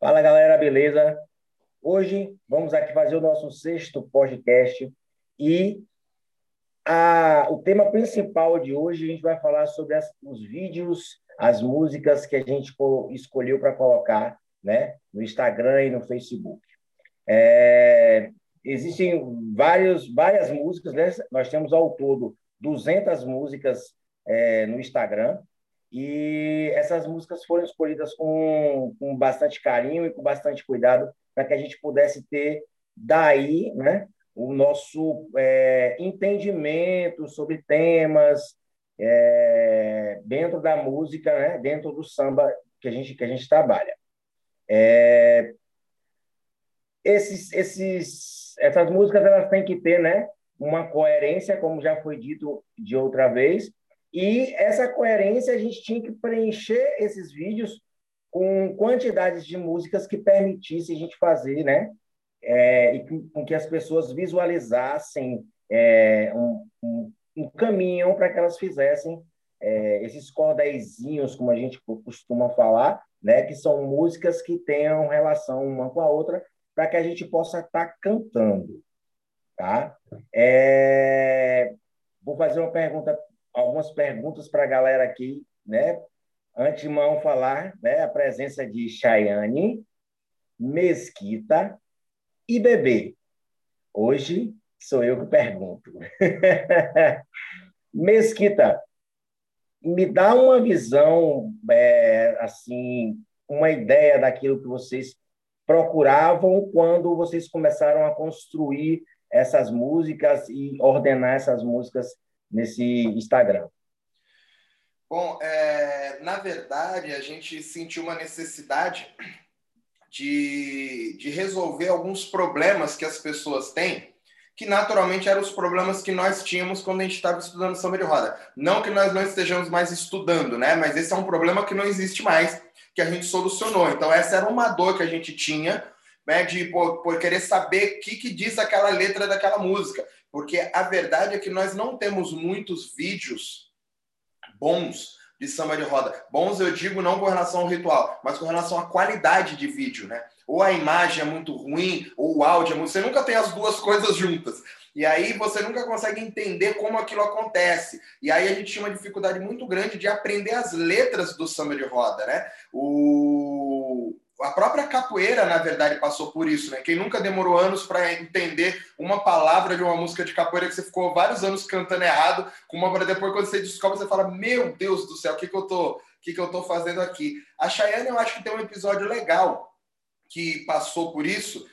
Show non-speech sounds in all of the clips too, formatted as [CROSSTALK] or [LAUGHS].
Fala galera, beleza? Hoje vamos aqui fazer o nosso sexto podcast e a, o tema principal de hoje a gente vai falar sobre as, os vídeos, as músicas que a gente escolheu para colocar né, no Instagram e no Facebook. É, existem vários, várias músicas, né? nós temos ao todo 200 músicas é, no Instagram, e essas músicas foram escolhidas com, com bastante carinho e com bastante cuidado para que a gente pudesse ter daí né, o nosso é, entendimento sobre temas é, dentro da música, né, dentro do samba que a gente, que a gente trabalha. É, esses, esses, essas músicas elas têm que ter né, uma coerência, como já foi dito de outra vez, e essa coerência a gente tinha que preencher esses vídeos com quantidades de músicas que permitisse a gente fazer, né? É, e com, com, que as pessoas visualizassem é, um, um, um, caminho para que elas fizessem é, esses cordéisinhos, como a gente costuma falar, né? Que são músicas que tenham relação uma com a outra, para que a gente possa estar tá cantando, tá? É, vou fazer uma pergunta algumas perguntas para a galera aqui, né? Antemão falar, né? A presença de Chayane, Mesquita e Bebê. Hoje sou eu que pergunto. [LAUGHS] Mesquita, me dá uma visão, é, assim, uma ideia daquilo que vocês procuravam quando vocês começaram a construir essas músicas e ordenar essas músicas nesse Instagram? Bom, é, na verdade, a gente sentiu uma necessidade de, de resolver alguns problemas que as pessoas têm, que naturalmente eram os problemas que nós tínhamos quando a gente estava estudando samba de roda. Não que nós não estejamos mais estudando, né? Mas esse é um problema que não existe mais, que a gente solucionou. Então, essa era uma dor que a gente tinha, né? De por, por querer saber o que, que diz aquela letra daquela música porque a verdade é que nós não temos muitos vídeos bons de samba de roda. Bons eu digo não com relação ao ritual, mas com relação à qualidade de vídeo, né? Ou a imagem é muito ruim, ou o áudio é muito. Você nunca tem as duas coisas juntas. E aí você nunca consegue entender como aquilo acontece. E aí a gente tinha uma dificuldade muito grande de aprender as letras do samba de roda, né? O a própria capoeira, na verdade, passou por isso, né? Quem nunca demorou anos para entender uma palavra de uma música de capoeira que você ficou vários anos cantando errado, com uma para depois quando você descobre você fala: "Meu Deus do céu, o que que eu tô, o que que eu tô fazendo aqui?". A Chayane eu acho que tem um episódio legal que passou por isso,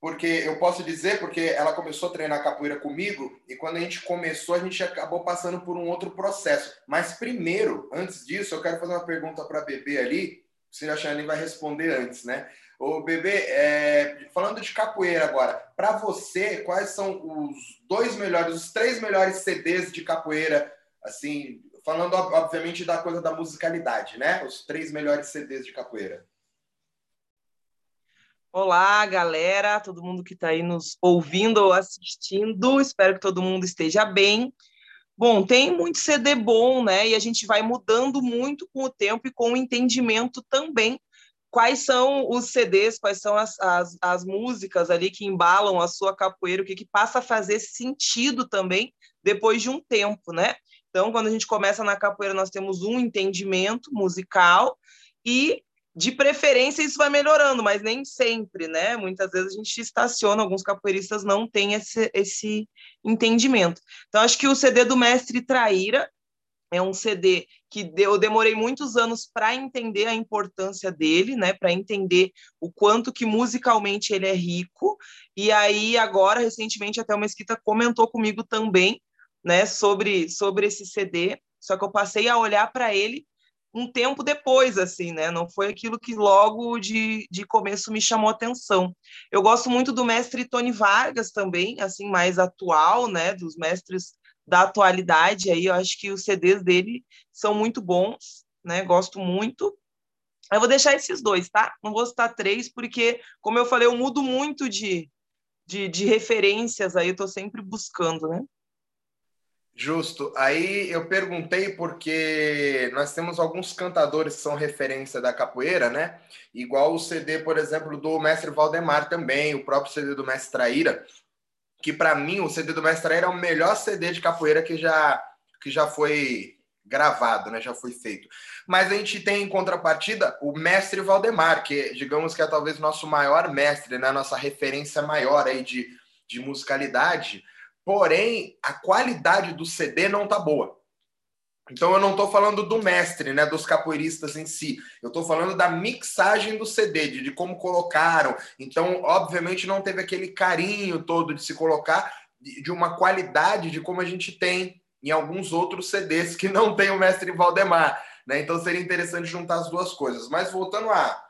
porque eu posso dizer porque ela começou a treinar capoeira comigo e quando a gente começou a gente acabou passando por um outro processo. Mas primeiro, antes disso, eu quero fazer uma pergunta para a Bebê ali, Chayane vai responder antes, né? Ô, Bebê, é, falando de capoeira agora, para você, quais são os dois melhores, os três melhores CDs de capoeira, assim, falando obviamente da coisa da musicalidade, né? Os três melhores CDs de capoeira. Olá, galera, todo mundo que está aí nos ouvindo ou assistindo, espero que todo mundo esteja bem. Bom, tem muito CD bom, né? E a gente vai mudando muito com o tempo e com o entendimento também. Quais são os CDs, quais são as, as, as músicas ali que embalam a sua capoeira, o que, que passa a fazer sentido também depois de um tempo, né? Então, quando a gente começa na capoeira, nós temos um entendimento musical e de preferência isso vai melhorando, mas nem sempre, né? Muitas vezes a gente estaciona, alguns capoeiristas não têm esse, esse entendimento. Então, acho que o CD do Mestre Traíra é um CD que eu demorei muitos anos para entender a importância dele, né? Para entender o quanto que musicalmente ele é rico. E aí, agora, recentemente, até o Mesquita comentou comigo também, né? Sobre, sobre esse CD. Só que eu passei a olhar para ele um tempo depois, assim, né? Não foi aquilo que logo de, de começo me chamou atenção. Eu gosto muito do mestre Tony Vargas também, assim, mais atual, né? Dos mestres da atualidade aí, eu acho que os CDs dele são muito bons, né? Gosto muito. Eu vou deixar esses dois, tá? Não vou citar três, porque, como eu falei, eu mudo muito de, de, de referências aí, eu tô sempre buscando, né? Justo. Aí eu perguntei porque nós temos alguns cantadores que são referência da capoeira, né? Igual o CD, por exemplo, do mestre Valdemar também, o próprio CD do mestre Traíra, que para mim o CD do mestre Traíra é o melhor CD de capoeira que já que já foi gravado, né? Já foi feito. Mas a gente tem em contrapartida o mestre Valdemar, que digamos que é talvez nosso maior mestre, né? Nossa referência maior aí de, de musicalidade porém a qualidade do CD não tá boa. Então eu não estou falando do mestre, né, dos capoeiristas em si. Eu estou falando da mixagem do CD, de, de, como colocaram. Então, obviamente, não teve aquele carinho todo de se colocar de, de, uma qualidade de como a gente tem em alguns outros CDs que não tem o mestre Valdemar. Né? Então seria interessante juntar as duas coisas. Mas voltando à,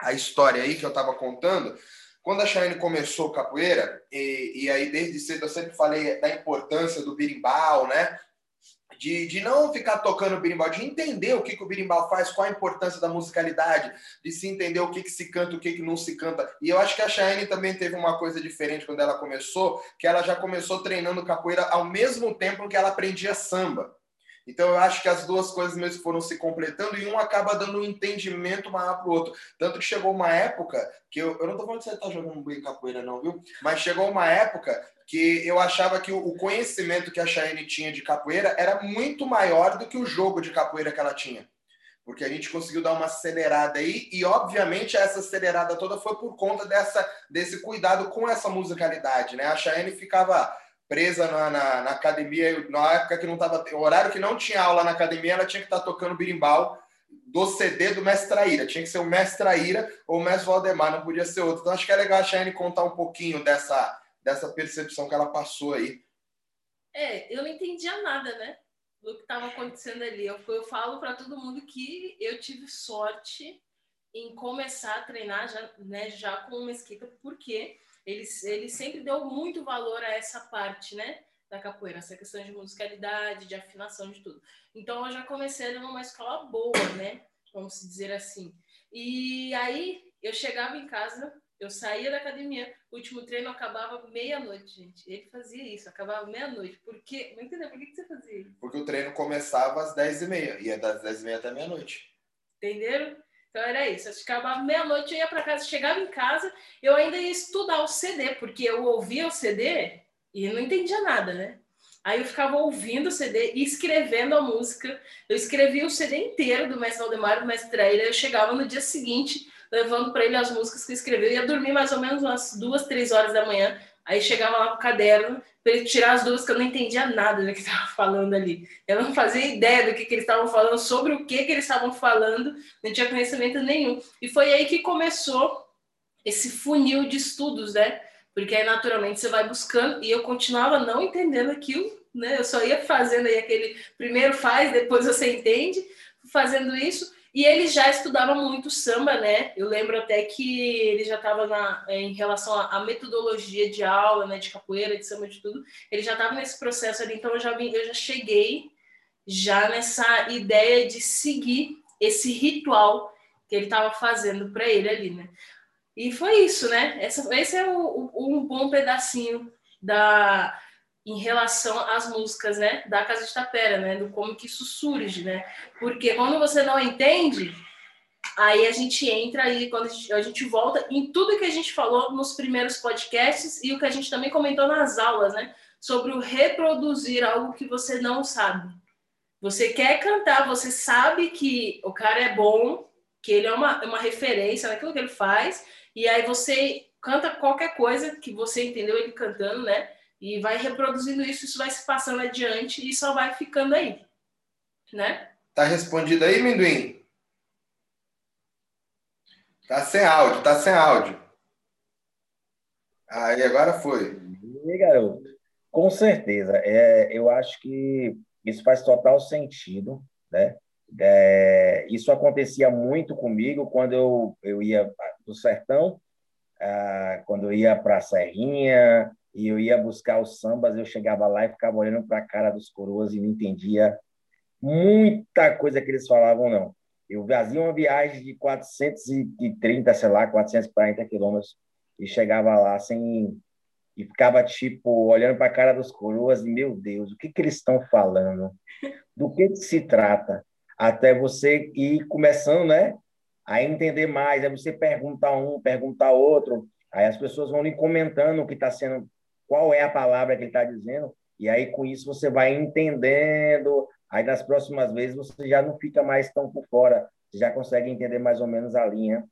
à história aí que eu estava contando, quando a Chayane começou capoeira, e, e aí desde cedo eu sempre falei da importância do birimbau, né? De, de não ficar tocando birimbau, de entender o que, que o birimbau faz, qual a importância da musicalidade, de se entender o que, que se canta, o que, que não se canta. E eu acho que a Chayane também teve uma coisa diferente quando ela começou, que ela já começou treinando capoeira ao mesmo tempo que ela aprendia samba. Então, eu acho que as duas coisas mesmo foram se completando e um acaba dando um entendimento maior para o outro. Tanto que chegou uma época que eu, eu não estou falando que você está jogando bem capoeira, não, viu? Mas chegou uma época que eu achava que o conhecimento que a Chayenne tinha de capoeira era muito maior do que o jogo de capoeira que ela tinha. Porque a gente conseguiu dar uma acelerada aí, e obviamente essa acelerada toda foi por conta dessa, desse cuidado com essa musicalidade, né? A Chayenne ficava presa na, na, na, academia, na época que não estava, horário que não tinha aula na academia, ela tinha que estar tá tocando birimbau do CD do Mestre Traíra. Tinha que ser o Mestre Traíra ou o Mestre Valdemar, não podia ser outro. Então acho que é legal a Shane contar um pouquinho dessa, dessa percepção que ela passou aí. É, eu não entendia nada, né? Do que estava acontecendo ali. Eu, eu falo para todo mundo que eu tive sorte em começar a treinar já, né, já com o Mesquita, porque ele, ele sempre deu muito valor a essa parte, né? Da capoeira, essa questão de musicalidade, de afinação, de tudo. Então eu já comecei ali numa escola boa, né? Vamos dizer assim. E aí eu chegava em casa, eu saía da academia, o último treino acabava meia-noite, gente. Ele fazia isso, acabava meia-noite. Por quê? Não entendeu? Por que, que você fazia isso? Porque o treino começava às 10h30, ia das 10h30 até meia-noite. Entenderam? Então era isso. Eu ficava meia-noite, eu ia para casa, chegava em casa, eu ainda ia estudar o CD, porque eu ouvia o CD e não entendia nada, né? Aí eu ficava ouvindo o CD e escrevendo a música. Eu escrevia o CD inteiro do Mestre Valdemar, do Mestre Traíra. Eu chegava no dia seguinte, levando para ele as músicas que eu escreveu. Eu ia dormir mais ou menos umas duas, três horas da manhã. Aí chegava lá com o caderno para ele tirar as dúvidas, que eu não entendia nada do que [LAUGHS] estava falando ali. Eu não fazia ideia do que, que eles estavam falando, sobre o que, que eles estavam falando, não tinha conhecimento nenhum. E foi aí que começou esse funil de estudos, né? Porque aí naturalmente você vai buscando, e eu continuava não entendendo aquilo, né? Eu só ia fazendo aí aquele primeiro faz, depois você entende, fazendo isso. E ele já estudava muito samba, né? Eu lembro até que ele já estava em relação à metodologia de aula, né, de capoeira, de samba, de tudo. Ele já estava nesse processo ali, então eu já, vim, eu já cheguei já nessa ideia de seguir esse ritual que ele estava fazendo para ele ali, né? E foi isso, né? Essa, esse é o, o, um bom pedacinho da, em relação às músicas, né, da Casa de Tapera, né, do como que isso surge, né? Porque quando você não entende, aí a gente entra aí quando a gente, a gente volta em tudo que a gente falou nos primeiros podcasts e o que a gente também comentou nas aulas, né, sobre o reproduzir algo que você não sabe. Você quer cantar, você sabe que o cara é bom, que ele é uma, uma referência naquilo que ele faz, e aí você canta qualquer coisa que você entendeu ele cantando, né? E vai reproduzindo isso, isso vai se passando adiante e só vai ficando aí. Né? Tá respondido aí, Minduim? Tá sem áudio, tá sem áudio. Aí agora foi. E garoto, com certeza. É, eu acho que isso faz total sentido, né? É, isso acontecia muito comigo quando eu, eu ia do sertão, ah, quando eu ia para a Serrinha, e eu ia buscar os sambas, eu chegava lá e ficava olhando para a cara dos coroas e não entendia muita coisa que eles falavam, não. Eu fazia uma viagem de 430, sei lá, 440 quilômetros e chegava lá sem e ficava, tipo, olhando para a cara dos coroas e, meu Deus, o que, que eles estão falando? Do que, que se trata? Até você ir começando, né? A entender mais. Aí você pergunta um, pergunta outro. Aí as pessoas vão lhe comentando o que está sendo, qual é a palavra que ele está dizendo. E aí, com isso, você vai entendendo. Aí, nas próximas vezes, você já não fica mais tão por fora. Você já consegue entender mais ou menos a linha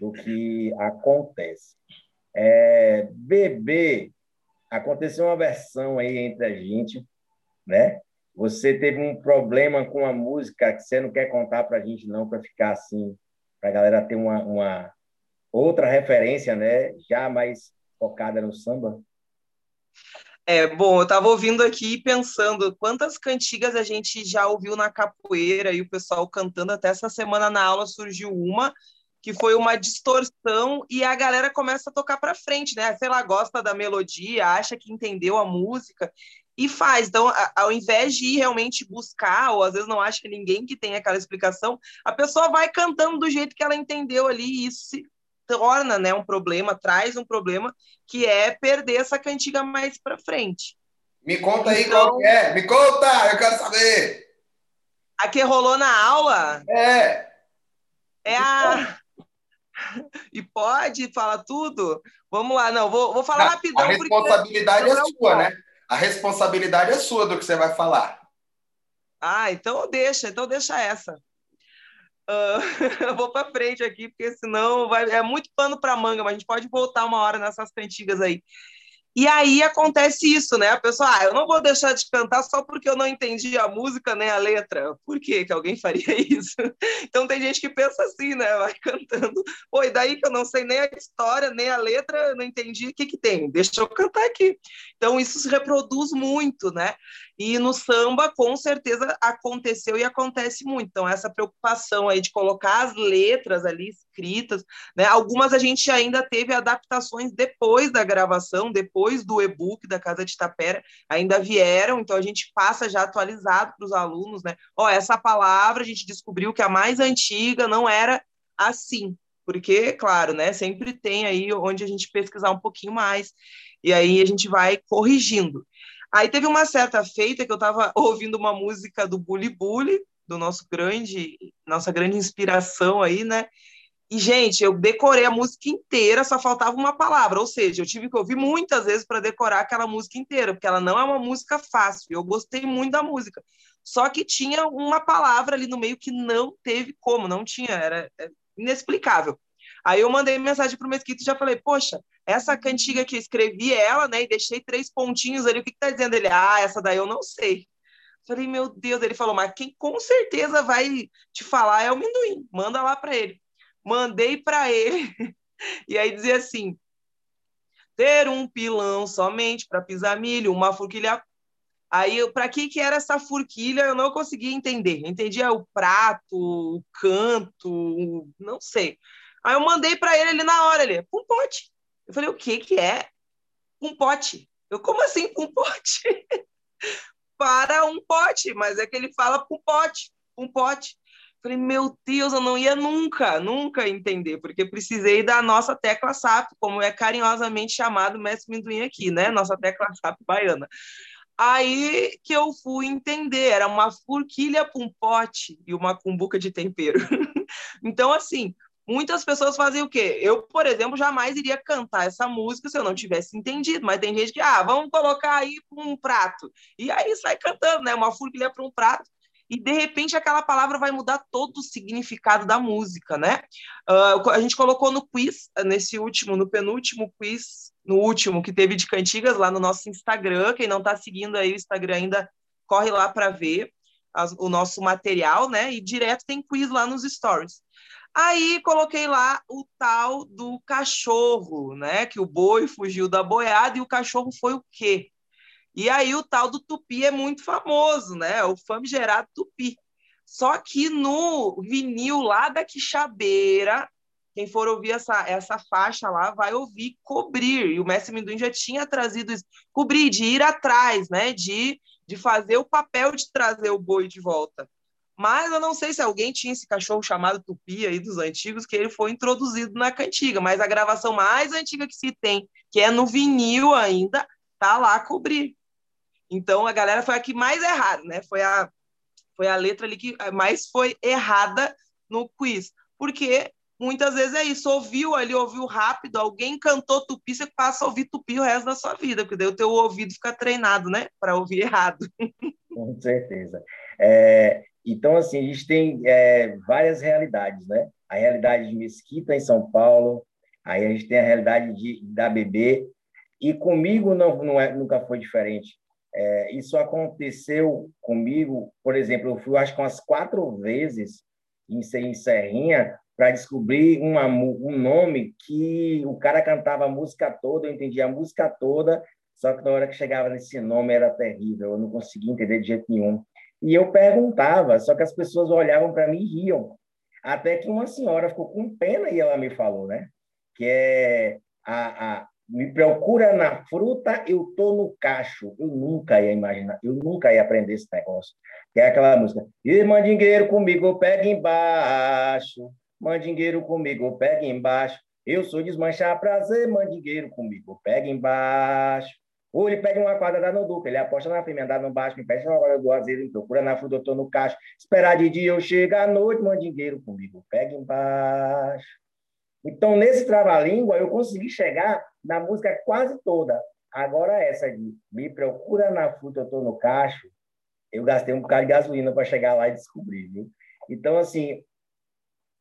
do que acontece. É, bebê, aconteceu uma versão aí entre a gente, né? Você teve um problema com a música que você não quer contar para a gente, não, para ficar assim, para a galera ter uma, uma outra referência, né? Já mais focada no samba? É, bom, eu estava ouvindo aqui pensando quantas cantigas a gente já ouviu na capoeira e o pessoal cantando até essa semana na aula surgiu uma que foi uma distorção e a galera começa a tocar para frente, né? Sei lá, gosta da melodia, acha que entendeu a música e faz. Então, ao invés de ir realmente buscar, ou às vezes não acha ninguém que tem aquela explicação, a pessoa vai cantando do jeito que ela entendeu ali e isso se torna, né, um problema, traz um problema que é perder essa cantiga mais para frente. Me conta aí então, qual é. Me conta, eu quero saber. A que rolou na aula? É. É a [LAUGHS] e pode falar tudo? Vamos lá, não, vou, vou falar rapidão. A responsabilidade é sua, né? A responsabilidade é sua do que você vai falar. Ah, então deixa, então deixa essa. [LAUGHS] Uh, vou para frente aqui, porque senão vai, é muito pano para manga, mas a gente pode voltar uma hora nessas cantigas aí. E aí acontece isso, né? A pessoa, ah, eu não vou deixar de cantar só porque eu não entendi a música nem a letra. Por que que alguém [LAUGHS] faria isso? Então tem gente que pensa assim, né? Vai cantando. E daí que eu não sei nem a história, nem a letra, não entendi o que que tem. Deixa eu cantar aqui. Então isso se reproduz muito, né? E no samba, com certeza, aconteceu e acontece muito. Então, essa preocupação aí de colocar as letras ali escritas, né? Algumas a gente ainda teve adaptações depois da gravação, depois do e-book da Casa de Tapera, ainda vieram, então a gente passa já atualizado para os alunos, né? Ó, essa palavra a gente descobriu que a mais antiga não era assim, porque, claro, né, sempre tem aí onde a gente pesquisar um pouquinho mais, e aí a gente vai corrigindo. Aí teve uma certa feita que eu estava [LAUGHS] ouvindo uma música do Bully Bully, do nosso grande, nossa grande inspiração aí, né? E, gente, eu decorei a música inteira, só faltava uma palavra, ou seja, eu tive que ouvir muitas vezes para decorar aquela música inteira, porque ela não é uma música fácil. Eu gostei muito da música. Só que tinha uma palavra ali no meio que não teve como, não tinha, era é inexplicável. Aí eu mandei mensagem para o Mesquita e já falei, poxa, essa cantiga que eu escrevi ela, né, e deixei três pontinhos ali, o que está dizendo? Ele, ah, essa daí eu não sei. Falei, meu Deus, ele falou, mas quem com certeza vai te falar é o Minduim, manda lá para ele. Mandei para ele, [LAUGHS] e aí dizia assim, ter um pilão somente para pisar milho, uma forquilha Aí, para que que era essa forquilha, eu não conseguia entender. Eu entendia o prato, o canto, o... não sei. Aí eu mandei para ele ali na hora, ele, um pote. Eu falei, o que que é? Um pote. Eu, como assim um pote? [LAUGHS] para um pote, mas é que ele fala um pote, um pote. Eu falei, meu Deus, eu não ia nunca, nunca entender, porque precisei da nossa tecla SAP, como é carinhosamente chamado o mestre Minduim aqui, né? Nossa tecla SAP baiana. Aí que eu fui entender, era uma forquilha com pote e uma cumbuca de tempero. [LAUGHS] então, assim, muitas pessoas fazem o quê? Eu, por exemplo, jamais iria cantar essa música se eu não tivesse entendido, mas tem gente que, ah, vamos colocar aí um prato. E aí sai cantando, né? Uma forquilha para um prato. E de repente aquela palavra vai mudar todo o significado da música, né? Uh, a gente colocou no quiz, nesse último, no penúltimo quiz, no último que teve de cantigas lá no nosso Instagram. Quem não está seguindo aí o Instagram ainda corre lá para ver as, o nosso material, né? E direto tem quiz lá nos stories. Aí coloquei lá o tal do cachorro, né? Que o boi fugiu da boiada e o cachorro foi o quê? E aí o tal do tupi é muito famoso, né? O famigerado tupi. Só que no vinil lá da Quixabeira, quem for ouvir essa, essa faixa lá vai ouvir cobrir. E o mestre Minduim já tinha trazido isso. Cobrir, de ir atrás, né? De, de fazer o papel de trazer o boi de volta. Mas eu não sei se alguém tinha esse cachorro chamado Tupi aí dos antigos, que ele foi introduzido na cantiga, mas a gravação mais antiga que se tem, que é no vinil ainda, tá lá a cobrir. Então a galera foi a que mais errada, né? Foi a, foi a letra ali que mais foi errada no quiz. Porque muitas vezes é isso, ouviu ali, ouviu rápido, alguém cantou tupi, você passa a ouvir tupi o resto da sua vida, porque daí o teu ouvido fica treinado, né? Para ouvir errado. Com certeza. É, então, assim, a gente tem é, várias realidades, né? A realidade de Mesquita, em São Paulo, aí a gente tem a realidade de, da BB, e comigo não, não é, nunca foi diferente. É, isso aconteceu comigo, por exemplo, eu fui, acho que umas quatro vezes em, em Serrinha para descobrir uma, um nome que o cara cantava a música toda, eu entendia a música toda, só que na hora que chegava nesse nome era terrível, eu não conseguia entender de jeito nenhum. E eu perguntava, só que as pessoas olhavam para mim e riam. Até que uma senhora ficou com pena e ela me falou, né? Que é a, a me procura na fruta, eu tô no cacho. Eu nunca ia imaginar, eu nunca ia aprender esse negócio. Que é aquela música. E mandingueiro comigo, pega embaixo. Mandingueiro comigo, pega embaixo. Eu sou desmanchar prazer, mandingueiro comigo, pega embaixo. Ou ele pede uma quadra no Duca, ele aposta na firme, andar no baixo, me pede uma quadra do azedo, me procura na fruta, tô no caixa. Esperar de dia, eu chego à noite, mandingueiro comigo, pega embaixo. Então, nesse trava-língua, eu consegui chegar na música quase toda. Agora, essa de me procura na fruta, eu tô no cacho, eu gastei um bocado de gasolina para chegar lá e descobrir, viu? Então, assim,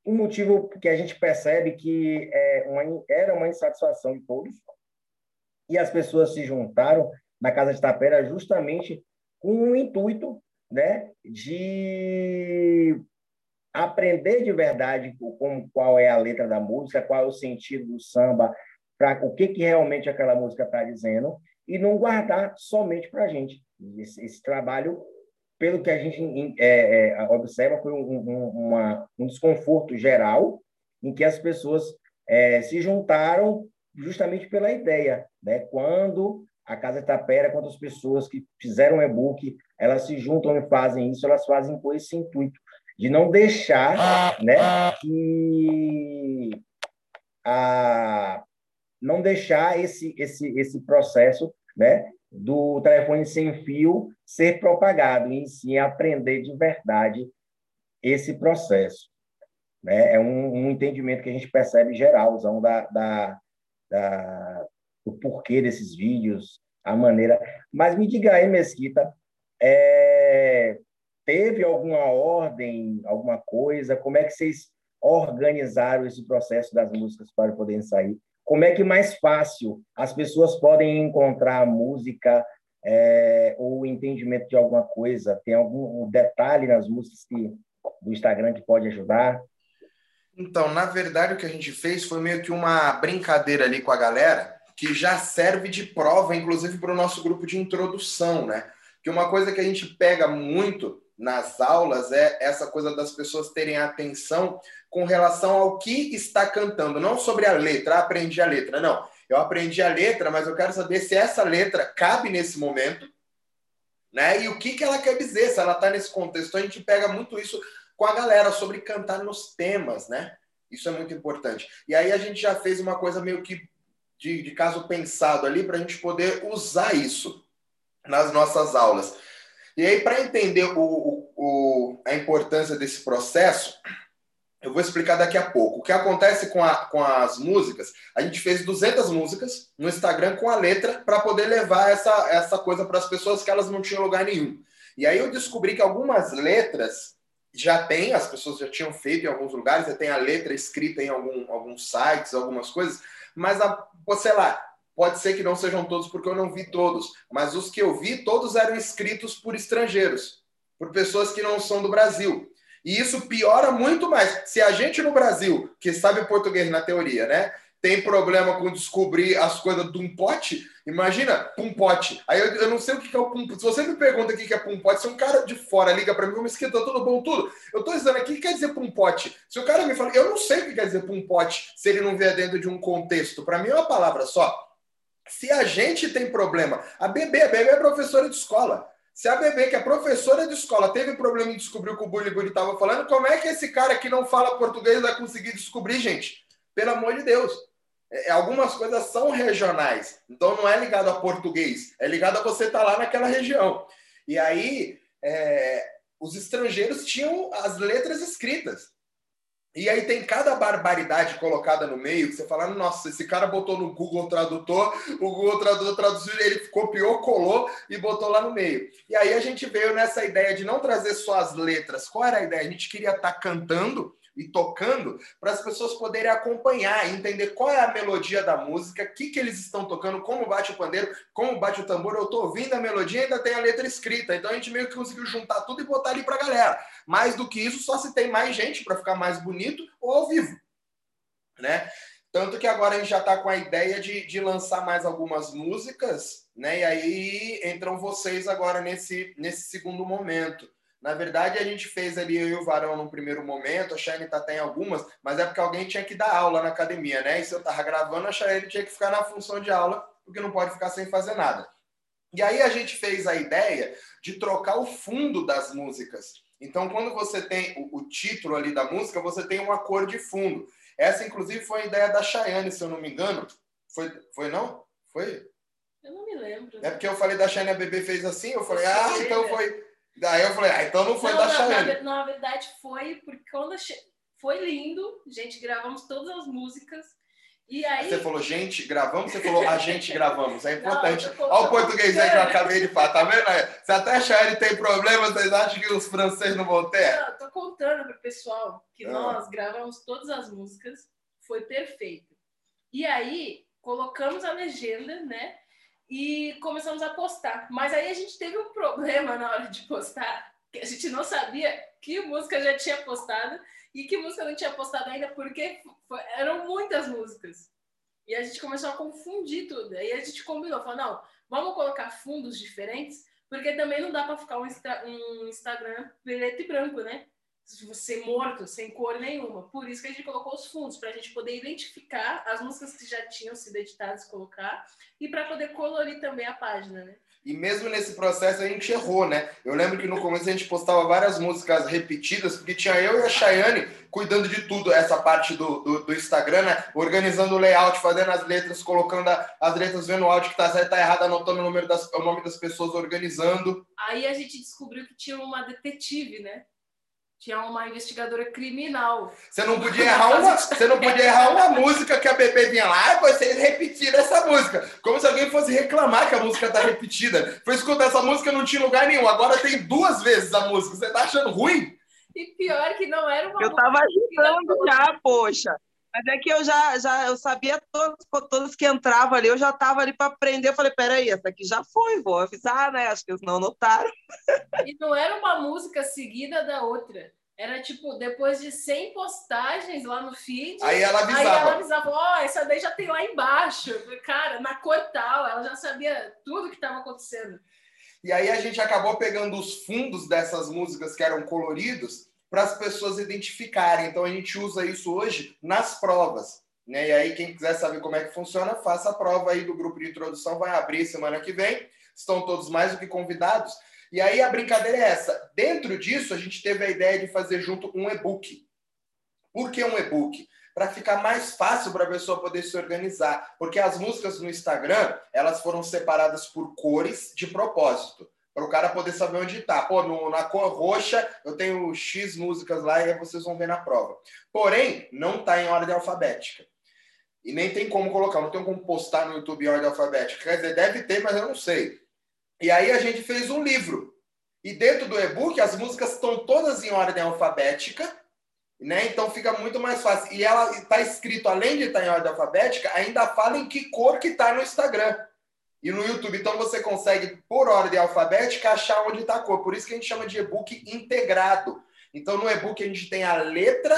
um motivo que a gente percebe que é uma, era uma insatisfação de todos, e as pessoas se juntaram na Casa de Tapera justamente com o intuito né, de aprender de verdade como, qual é a letra da música, qual é o sentido do samba, para o que, que realmente aquela música está dizendo, e não guardar somente para a gente. Esse, esse, trabalho, pelo que a gente é, é, observa, foi um, um, uma, um desconforto geral, em que as pessoas é, se juntaram justamente pela ideia, né? Quando a Casa Tapera, quando as pessoas que fizeram o e-book, elas se juntam e fazem isso, elas fazem com esse intuito de não deixar, né, que a não deixar esse esse esse processo, né, do telefone sem fio ser propagado e sim aprender de verdade esse processo. Né? É um, um entendimento que a gente percebe geralzão da, da, da, do porquê desses vídeos, a maneira. Mas me diga aí, Mesquita, é, teve alguma ordem, alguma coisa? Como é que vocês organizaram esse processo das músicas para poderem sair? Como é que mais fácil as pessoas podem encontrar a música é, ou o entendimento de alguma coisa? Tem algum detalhe nas músicas que, do Instagram que pode ajudar? Então, na verdade, o que a gente fez foi meio que uma brincadeira ali com a galera, que já serve de prova, inclusive, para o nosso grupo de introdução, né? Que uma coisa que a gente pega muito nas aulas é essa coisa das pessoas terem atenção com relação ao que está cantando, não sobre a letra, ah, aprendi a letra, não. Eu aprendi a letra, mas eu quero saber se essa letra cabe nesse momento, né? E o que, que ela quer dizer, se ela está nesse contexto. Então, a gente pega muito isso com a galera sobre cantar nos temas, né? Isso é muito importante. E aí a gente já fez uma coisa meio que de, de caso pensado ali para a gente poder usar isso nas nossas aulas. E aí, para entender o, o, o, a importância desse processo, eu vou explicar daqui a pouco. O que acontece com, a, com as músicas, a gente fez 200 músicas no Instagram com a letra para poder levar essa, essa coisa para as pessoas que elas não tinham lugar nenhum. E aí eu descobri que algumas letras já tem, as pessoas já tinham feito em alguns lugares, já tem a letra escrita em algum, alguns sites, algumas coisas, mas, a, sei lá, pode ser que não sejam todos, porque eu não vi todos, mas os que eu vi, todos eram escritos por estrangeiros, por pessoas que não são do Brasil. E isso piora muito mais. Se a gente no Brasil, que sabe português na teoria, né, tem problema com descobrir as coisas de um pote, imagina, pumpote. Aí eu, eu, não sei o que é o pumpote. Se você me pergunta o que é pumpote, se um cara de fora liga para mim, me esquenta tudo bom, tudo. Eu estou dizendo aqui o que quer dizer pumpote. Se o cara me fala, eu não sei o que quer dizer pumpote, se ele não vier dentro de um contexto. Para mim é uma palavra só. Se a gente tem problema, a bebê, a bebê é professora de escola. Se a bebê, que é professora de escola, teve problema em descobrir o que o Bully Bully estava falando, como é que esse cara que não fala português vai conseguir descobrir, gente? Pelo amor de Deus. É, algumas coisas são regionais. Então não é ligado a português, é ligado a você estar tá lá naquela região. E aí, é, os estrangeiros tinham as letras escritas. E aí tem cada barbaridade colocada no meio que você fala, nossa, esse cara botou no Google Tradutor, o Google Tradutor traduziu, ele copiou, colou e botou lá no meio. E aí a gente veio nessa ideia de não trazer só as letras. Qual era a ideia? A gente queria estar tá cantando e tocando para as pessoas poderem acompanhar, entender qual é a melodia da música, o que, que eles estão tocando, como bate o pandeiro, como bate o tambor. Eu estou ouvindo a melodia e ainda tem a letra escrita. Então a gente meio que conseguiu juntar tudo e botar ali para a galera. Mais do que isso, só se tem mais gente para ficar mais bonito ou ao vivo. Né? Tanto que agora a gente já está com a ideia de, de lançar mais algumas músicas, né? E aí entram vocês agora nesse, nesse segundo momento. Na verdade, a gente fez ali eu e o Varão no primeiro momento, a Shane tá até em algumas, mas é porque alguém tinha que dar aula na academia, né? E se eu tava gravando, a Shane tinha que ficar na função de aula, porque não pode ficar sem fazer nada. E aí a gente fez a ideia de trocar o fundo das músicas. Então, quando você tem o, o título ali da música, você tem uma cor de fundo. Essa, inclusive, foi a ideia da Chayane, se eu não me engano. Foi, foi não? Foi? Eu não me lembro. É porque eu falei da Chayane, a bebê fez assim, eu falei, ah, então foi Daí eu falei, ah, então não foi não, da Chayane. Na, na, verdade foi, porque quando foi lindo, gente, gravamos todas as músicas. E aí... Você falou, gente, gravamos, você falou, a gente gravamos. É importante. Não, Olha o português aí que eu acabei de falar, tá vendo? Se até a Chayane tem problemas, vocês acham que os franceses não vão ter? Não, tô contando pro pessoal que ah. nós gravamos todas as músicas, foi perfeito. E aí, colocamos a legenda, né? E começamos a postar. Mas aí a gente teve um problema na hora de postar, que a gente não sabia que música já tinha postado e que música não tinha postado ainda, porque foi, eram muitas músicas. E a gente começou a confundir tudo. Aí a gente combinou, falou, não, vamos colocar fundos diferentes, porque também não dá para ficar um, um Instagram preto e branco, né? Você morto, sem cor nenhuma. Por isso que a gente colocou os fundos, para a gente poder identificar as músicas que já tinham sido editadas, colocar, e para poder colorir também a página, né? E mesmo nesse processo a gente errou, né? Eu lembro que no começo a gente postava várias músicas repetidas, porque tinha eu e a Chayane cuidando de tudo, essa parte do, do, do Instagram, né? Organizando o layout, fazendo as letras, colocando a, as letras, vendo o áudio que tá certo, tá errado, anotando o, número das, o nome das pessoas, organizando. Aí a gente descobriu que tinha uma detetive, né? Tinha uma investigadora criminal. Você não podia errar uma, você não podia errar uma música que a bebê vinha lá, e vocês repetiram essa música. Como se alguém fosse reclamar que a música tá repetida. Foi escutar essa música não tinha lugar nenhum. Agora tem duas vezes a música. Você tá achando ruim? E pior que não era uma Eu tava agitando já, poxa. Mas é que eu já, já eu sabia todas, todas que entravam ali, eu já estava ali para aprender. Eu falei, peraí, essa aqui já foi, vou avisar, né? Acho que eles não notaram. [LAUGHS] E não era uma música seguida da outra. Era tipo, depois de 100 postagens lá no feed. Aí ela avisava. Aí ela avisava, ó, oh, essa daí já tem lá embaixo. Cara, na cor tal, ela já sabia tudo que estava acontecendo. E aí a gente acabou pegando os fundos dessas músicas que eram coloridos para as pessoas identificarem. Então a gente usa isso hoje nas provas. Né? E aí, quem quiser saber como é que funciona, faça a prova aí do grupo de introdução, vai abrir semana que vem. Estão todos mais do que convidados. E aí a brincadeira é essa. Dentro disso, a gente teve a ideia de fazer junto um e-book. Por que um e-book? Para ficar mais fácil para a pessoa poder se organizar. Porque as músicas no Instagram, elas foram separadas por cores de propósito para o cara poder saber onde está. Pô, no, na cor roxa eu tenho X músicas lá e vocês vão ver na prova. Porém, não está em ordem alfabética. E nem tem como colocar, não tem como postar no YouTube em ordem alfabética. Quer dizer, deve ter, mas eu não sei. E aí a gente fez um livro. E dentro do e-book as músicas estão todas em ordem alfabética, né? Então fica muito mais fácil. E ela está escrito, além de estar em ordem alfabética, ainda fala em que cor que está no Instagram e no YouTube. Então você consegue, por ordem alfabética, achar onde está a cor. Por isso que a gente chama de e-book integrado. Então no e-book a gente tem a letra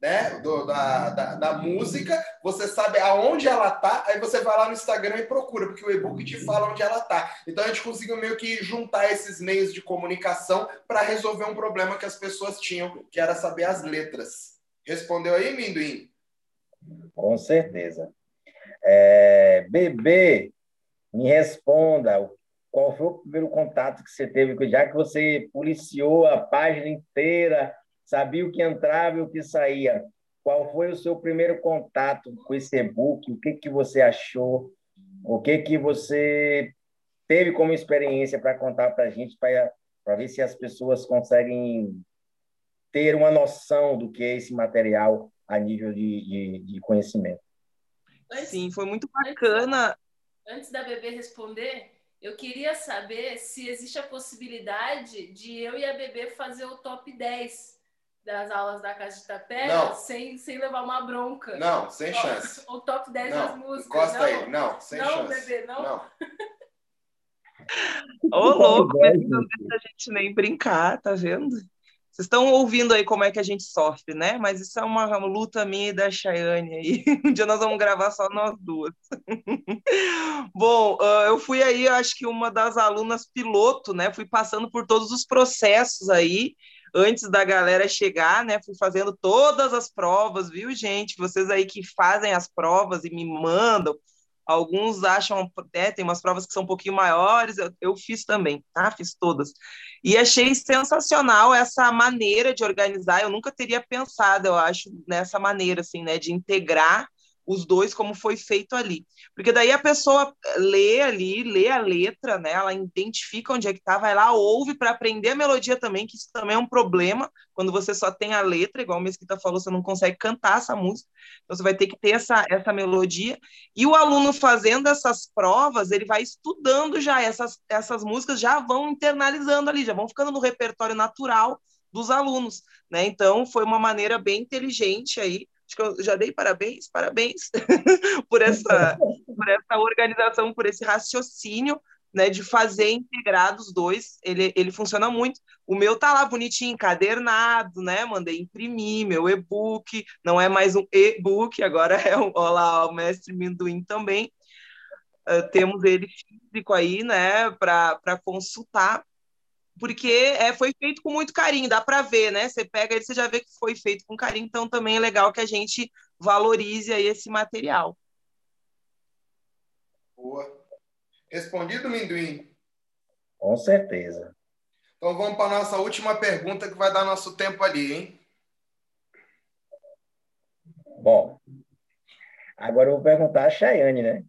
né, do, da, da, da, música, você sabe aonde ela tá, aí você vai lá no Instagram e procura, porque o e-book te fala onde ela tá. Então a gente conseguiu meio que juntar esses meios de comunicação para resolver um problema que as pessoas tinham, que era saber as letras. Respondeu aí, Minduim? Com certeza. É, bebê, me responda, qual foi o primeiro contato que você teve, já que você policiou a página inteira, sabia o que entrava e o que saía. Qual foi o seu primeiro contato com esse e-book? O que, que você achou? O que, que você teve como experiência para contar para a gente, para ver se as pessoas conseguem ter uma noção do que é esse material a nível de, de, de conhecimento? Sim, foi muito bacana. Antes da Bebê responder, eu queria saber se existe a possibilidade de eu e a Bebê fazer o top 10 das aulas da Casa de Tapera sem, sem levar uma bronca. Não, sem chance. O, top 10 não, das músicas. Encosta não. aí, não, sem não, chance. Não, bebê, não. não. Ô, [LAUGHS] louco, mas não deixa a gente nem brincar, tá vendo? Vocês estão ouvindo aí como é que a gente sofre, né? Mas isso é uma luta minha e da Chayane aí. [LAUGHS] Um dia nós vamos gravar só nós duas. [LAUGHS] Bom, eu fui aí, acho que uma das alunas piloto, né? Fui passando por todos os processos aí antes da galera chegar, né? Fui fazendo todas as provas, viu, gente? Vocês aí que fazem as provas e me mandam. Alguns acham, né, tem umas provas que são um pouquinho maiores, eu, eu fiz também, tá? Fiz todas. E achei sensacional essa maneira de organizar. Eu nunca teria pensado, eu acho, nessa maneira, assim, né, de integrar os dois como foi feito ali. Porque daí a pessoa lê ali, lê a letra, né? Ela identifica onde é que tá, vai lá, ouve para aprender a melodia também, que isso também é um problema. Quando você só tem a letra, igual o Mesquita falou, você não consegue cantar essa música. Então você vai ter que ter essa, essa melodia. E o aluno fazendo essas provas, ele vai estudando já essas, essas músicas, já vão internalizando ali, já vão ficando no repertório natural dos alunos, né? Então foi uma maneira bem inteligente aí Acho que eu já dei parabéns, parabéns [LAUGHS] por essa, por essa organização, por esse raciocínio né, de fazer integrados os dois, ele, ele funciona muito. O meu tá lá bonitinho, encadernado, né? Mandei imprimir meu e-book, não é mais um e-book, agora é um, ó lá, o mestre Minduim também. Uh, temos ele físico aí, né, para consultar porque é, foi feito com muito carinho, dá para ver, né? Você pega ele, você já vê que foi feito com carinho, então também é legal que a gente valorize aí esse material. Boa. Respondido, Minduim? Com certeza. Então vamos para a nossa última pergunta que vai dar nosso tempo ali, hein? Bom, agora eu vou perguntar a Chayane, né?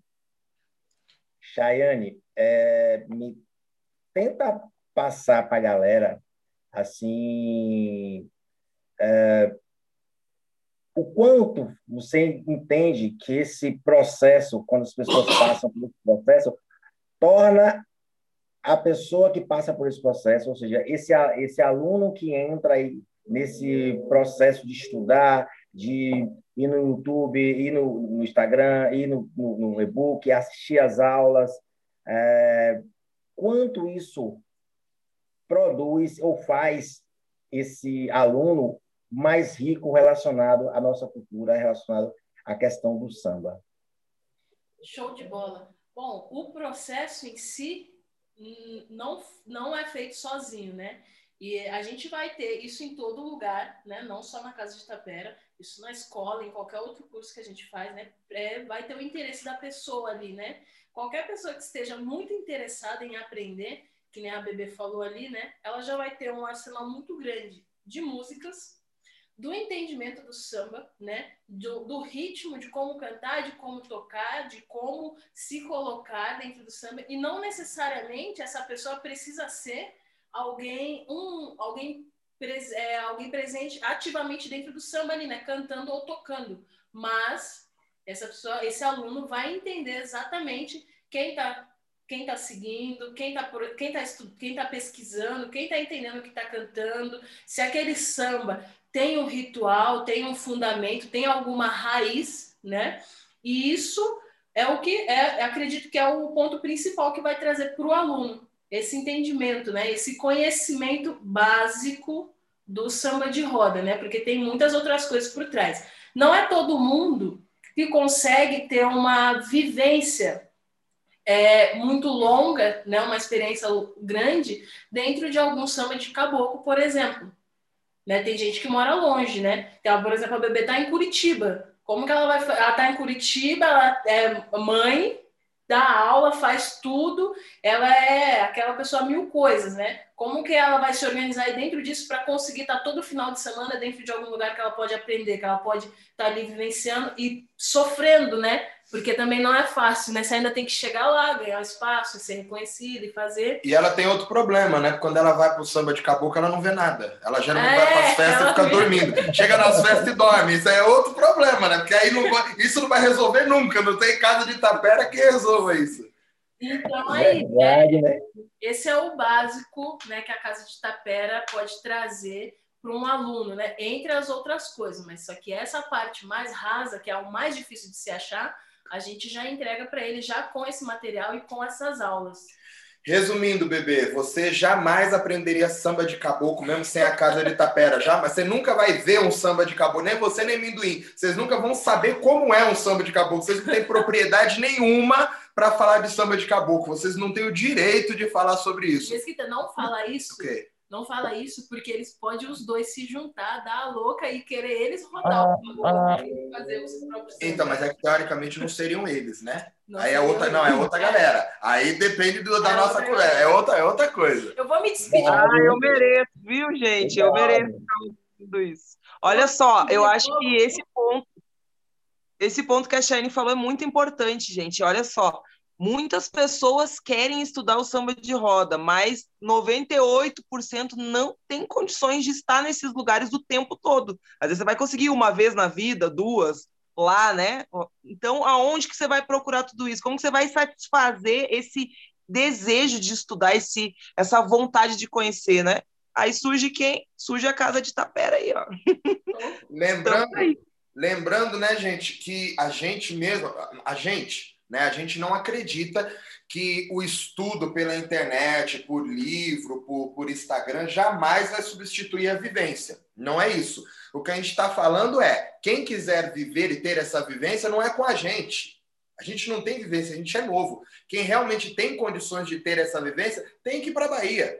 Chayane, é, me tenta passar para a galera assim é, o quanto você entende que esse processo, quando as pessoas passam por esse processo, torna a pessoa que passa por esse processo, ou seja, esse, esse aluno que entra aí nesse processo de estudar, de ir no YouTube, ir no, no Instagram, ir no, no, no e-book, assistir às aulas, é, quanto isso produz ou faz esse aluno mais rico relacionado à nossa cultura, relacionado à questão do samba. Show de bola. Bom, o processo em si hum, não, não é feito sozinho, né? E a gente vai ter isso em todo lugar, né? Não só na Casa de Tapera, isso na escola, em qualquer outro curso que a gente faz, né? É, vai ter o interesse da pessoa ali, né? Qualquer pessoa que esteja muito interessada em aprender, que nem a Bebê falou ali, né? Ela já vai ter um arsenal muito grande de músicas, do entendimento do samba, né? Do, do, ritmo, de como cantar, de como tocar, de como se colocar dentro do samba. E não necessariamente essa pessoa precisa ser alguém, um, alguém, é, alguém presente ativamente dentro do samba ali, né? Cantando ou tocando. Mas essa pessoa, esse aluno vai entender exatamente quem está quem está seguindo, quem está quem tá quem tá pesquisando, quem está entendendo o que está cantando, se aquele samba tem um ritual, tem um fundamento, tem alguma raiz, né? E isso é o que é, acredito que é o ponto principal que vai trazer para o aluno esse entendimento, né? Esse conhecimento básico do samba de roda, né? Porque tem muitas outras coisas por trás. Não é todo mundo que consegue ter uma vivência é, muito longa, né, uma experiência grande dentro de algum samba de caboclo, por exemplo. Né? Tem gente que mora longe, né? Então, por exemplo, a bebê está em Curitiba. Como que ela vai? Ela está em Curitiba, ela é mãe, dá aula, faz tudo, ela é aquela pessoa mil coisas, né? Como que ela vai se organizar aí dentro disso para conseguir estar tá todo final de semana dentro de algum lugar que ela pode aprender, que ela pode estar tá ali vivenciando e sofrendo, né? Porque também não é fácil, né? Você ainda tem que chegar lá, ganhar espaço, ser reconhecida e fazer. E ela tem outro problema, né? Quando ela vai pro samba de caboclo, ela não vê nada. Ela geralmente é, vai para as festas e fica vê. dormindo. Chega nas festas e dorme. Isso é outro problema, né? Porque aí não vai... isso não vai resolver nunca. Não tem casa de tapera que resolva isso. Então, aí, Verdade, né? esse é o básico né, que a Casa de Tapera pode trazer para um aluno, né? Entre as outras coisas, mas só que essa parte mais rasa, que é o mais difícil de se achar, a gente já entrega para ele já com esse material e com essas aulas. Resumindo, bebê, você jamais aprenderia samba de caboclo mesmo sem a casa de tapera, já, mas você nunca vai ver um samba de caboclo, nem você nem Minduim. Vocês nunca vão saber como é um samba de caboclo, vocês não têm propriedade nenhuma para falar de samba de caboclo. Vocês não têm o direito de falar sobre isso. Mesquita, não fala isso. Okay. Não fala isso porque eles podem os dois se juntar, dar a louca e querer eles rodar o ah, ah. fazer os próprios. Então, mas é que teoricamente não seriam eles, né? Não Aí é outra, não, é outra galera. Aí depende do, da é nossa conversa. É outra, é outra coisa. Eu vou me despedir. Ah, eu mereço, viu, gente? Eu mereço tudo isso. Olha só, eu acho que esse ponto esse ponto que a Shane falou é muito importante, gente. Olha só, muitas pessoas querem estudar o samba de roda, mas 98% não tem condições de estar nesses lugares o tempo todo. Às vezes você vai conseguir uma vez na vida, duas, lá, né? Então, aonde que você vai procurar tudo isso? Como que você vai satisfazer esse desejo de estudar, esse, essa vontade de conhecer, né? Aí surge quem? Surge a casa de Tapera aí, ó. Lembrando, então, aí. Lembrando, né, gente, que a gente mesmo, a gente, né, a gente não acredita que o estudo pela internet, por livro, por, por Instagram, jamais vai substituir a vivência. Não é isso. O que a gente está falando é: quem quiser viver e ter essa vivência não é com a gente. A gente não tem vivência, a gente é novo. Quem realmente tem condições de ter essa vivência tem que ir para a Bahia.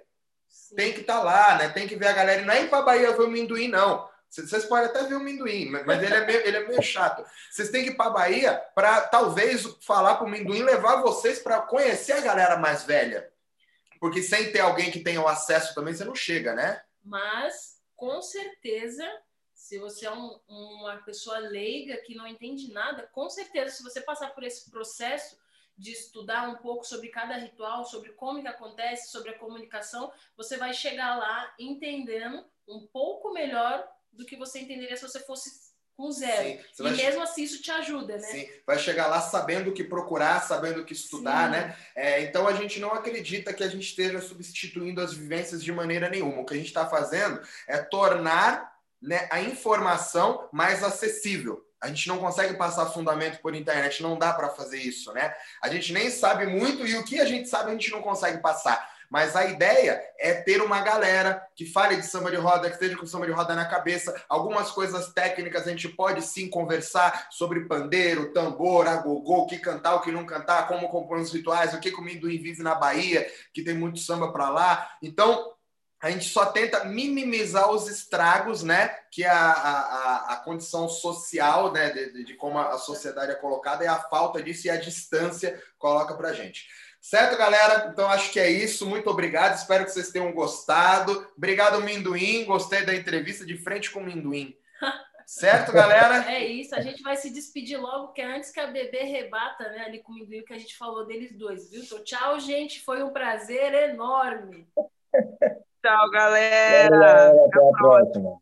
Sim. Tem que estar tá lá, né? Tem que ver a galera. E não é ir para a Bahia ver o Minduim, não. Vocês podem até ver o Minduim, mas ele é meio, ele é meio chato. Vocês têm que ir para Bahia para talvez falar para o Minduim levar vocês para conhecer a galera mais velha. Porque sem ter alguém que tenha o acesso também, você não chega, né? Mas, com certeza, se você é um, uma pessoa leiga que não entende nada, com certeza, se você passar por esse processo de estudar um pouco sobre cada ritual, sobre como que acontece, sobre a comunicação, você vai chegar lá entendendo um pouco melhor do que você entenderia se você fosse com zero. Sim, e mesmo assim isso te ajuda, né? Sim, vai chegar lá sabendo o que procurar, sabendo o que estudar, Sim. né? É, então a gente não acredita que a gente esteja substituindo as vivências de maneira nenhuma. O que a gente está fazendo é tornar né, a informação mais acessível. A gente não consegue passar fundamento por internet, não dá para fazer isso, né? A gente nem sabe muito e o que a gente sabe a gente não consegue passar. Mas a ideia é ter uma galera que fale de samba de roda, que esteja com samba de roda na cabeça. Algumas coisas técnicas a gente pode sim conversar sobre pandeiro, tambor, agogô, o que cantar, o que não cantar, como compor os rituais, o que o Minduim vive na Bahia, que tem muito samba para lá. Então, a gente só tenta minimizar os estragos, né? Que a, a, a condição social, né? De, de, como a sociedade é colocada, e a falta disso e a distância coloca para gente. Certo, galera? Então acho que é isso. Muito obrigado. Espero que vocês tenham gostado. Obrigado, Minduim. Gostei da entrevista de frente com o Minduim. Certo, galera? É isso. A gente vai se despedir logo, que é antes que a bebê rebata, né, ali com o Minduim, que a gente falou deles dois, viu? Então, tchau, gente. Foi um prazer enorme. [LAUGHS] Tchau, galera. Até a próxima.